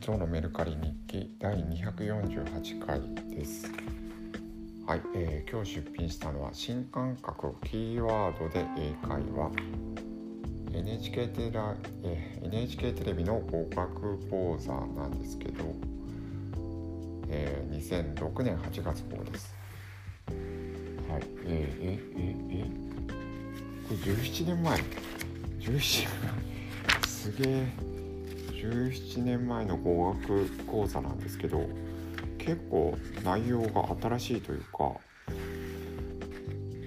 ゾウのメルカリ日記第248回です。はい、えー、今日出品したのは新感覚キーワードで英会話。NHK テレ,、えー、NHK テレビの合格講座なんですけど、えー、2006年8月号ですはいえー、えええこれ17年前17年前すげえ17年前の語学講座なんですけど結構内容が新しいというかあ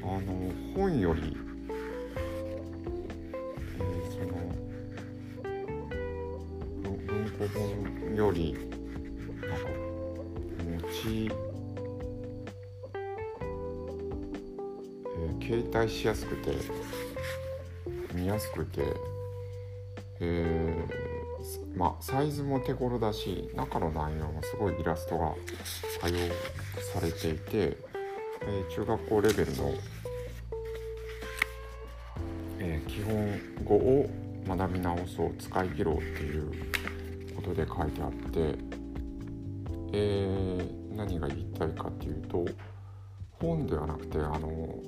の本より、えー、その文庫本よりなんか持ち、えー、携帯しやすくて見やすくてえーまあ、サイズも手頃だし中の内容もすごいイラストが多用されていて、えー、中学校レベルの、えー、基本語を学び直そう使い切ろうっていうことで書いてあって、えー、何が言いたいかっていうと本ではなくてあの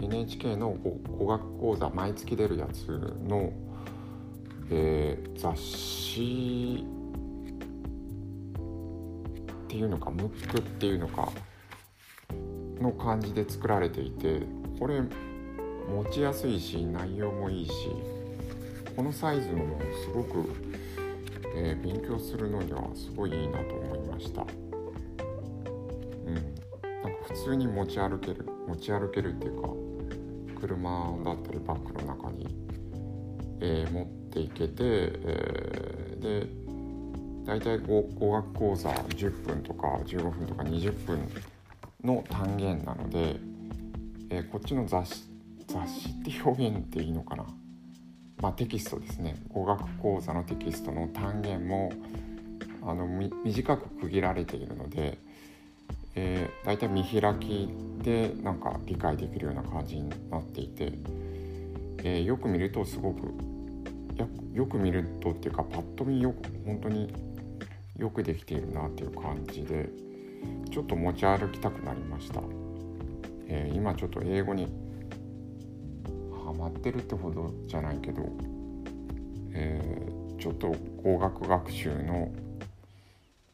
NHK の語学講座毎月出るやつのえー、雑誌っていうのかムックっていうのかの感じで作られていてこれ持ちやすいし内容もいいしこのサイズのもすごく、えー、勉強するのにはすごいいいなと思いました。うん。なんか普通に持ち歩ける持ち歩けるっていうか車だったりバッグの中に、えー、持ってていけて、えー、で大体語学講座10分とか15分とか20分の単元なので、えー、こっちの雑誌雑誌って表現っていいのかな、まあ、テキストですね。語学講座のテキストの単元もあの短く区切られているので、えー、大体見開きでなんか理解できるような感じになっていて、えー、よく見るとすごくよく見るとっていうかパッと見よく本当によくできているなっていう感じでちょっと持ち歩きたくなりました、えー、今ちょっと英語にハマってるってほどじゃないけど、えー、ちょっと語学学習の、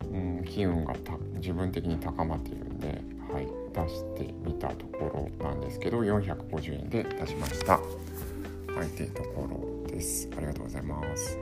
うん、機運が自分的に高まっているんで、はい、出してみたところなんですけど450円で出しました。はい、というところます。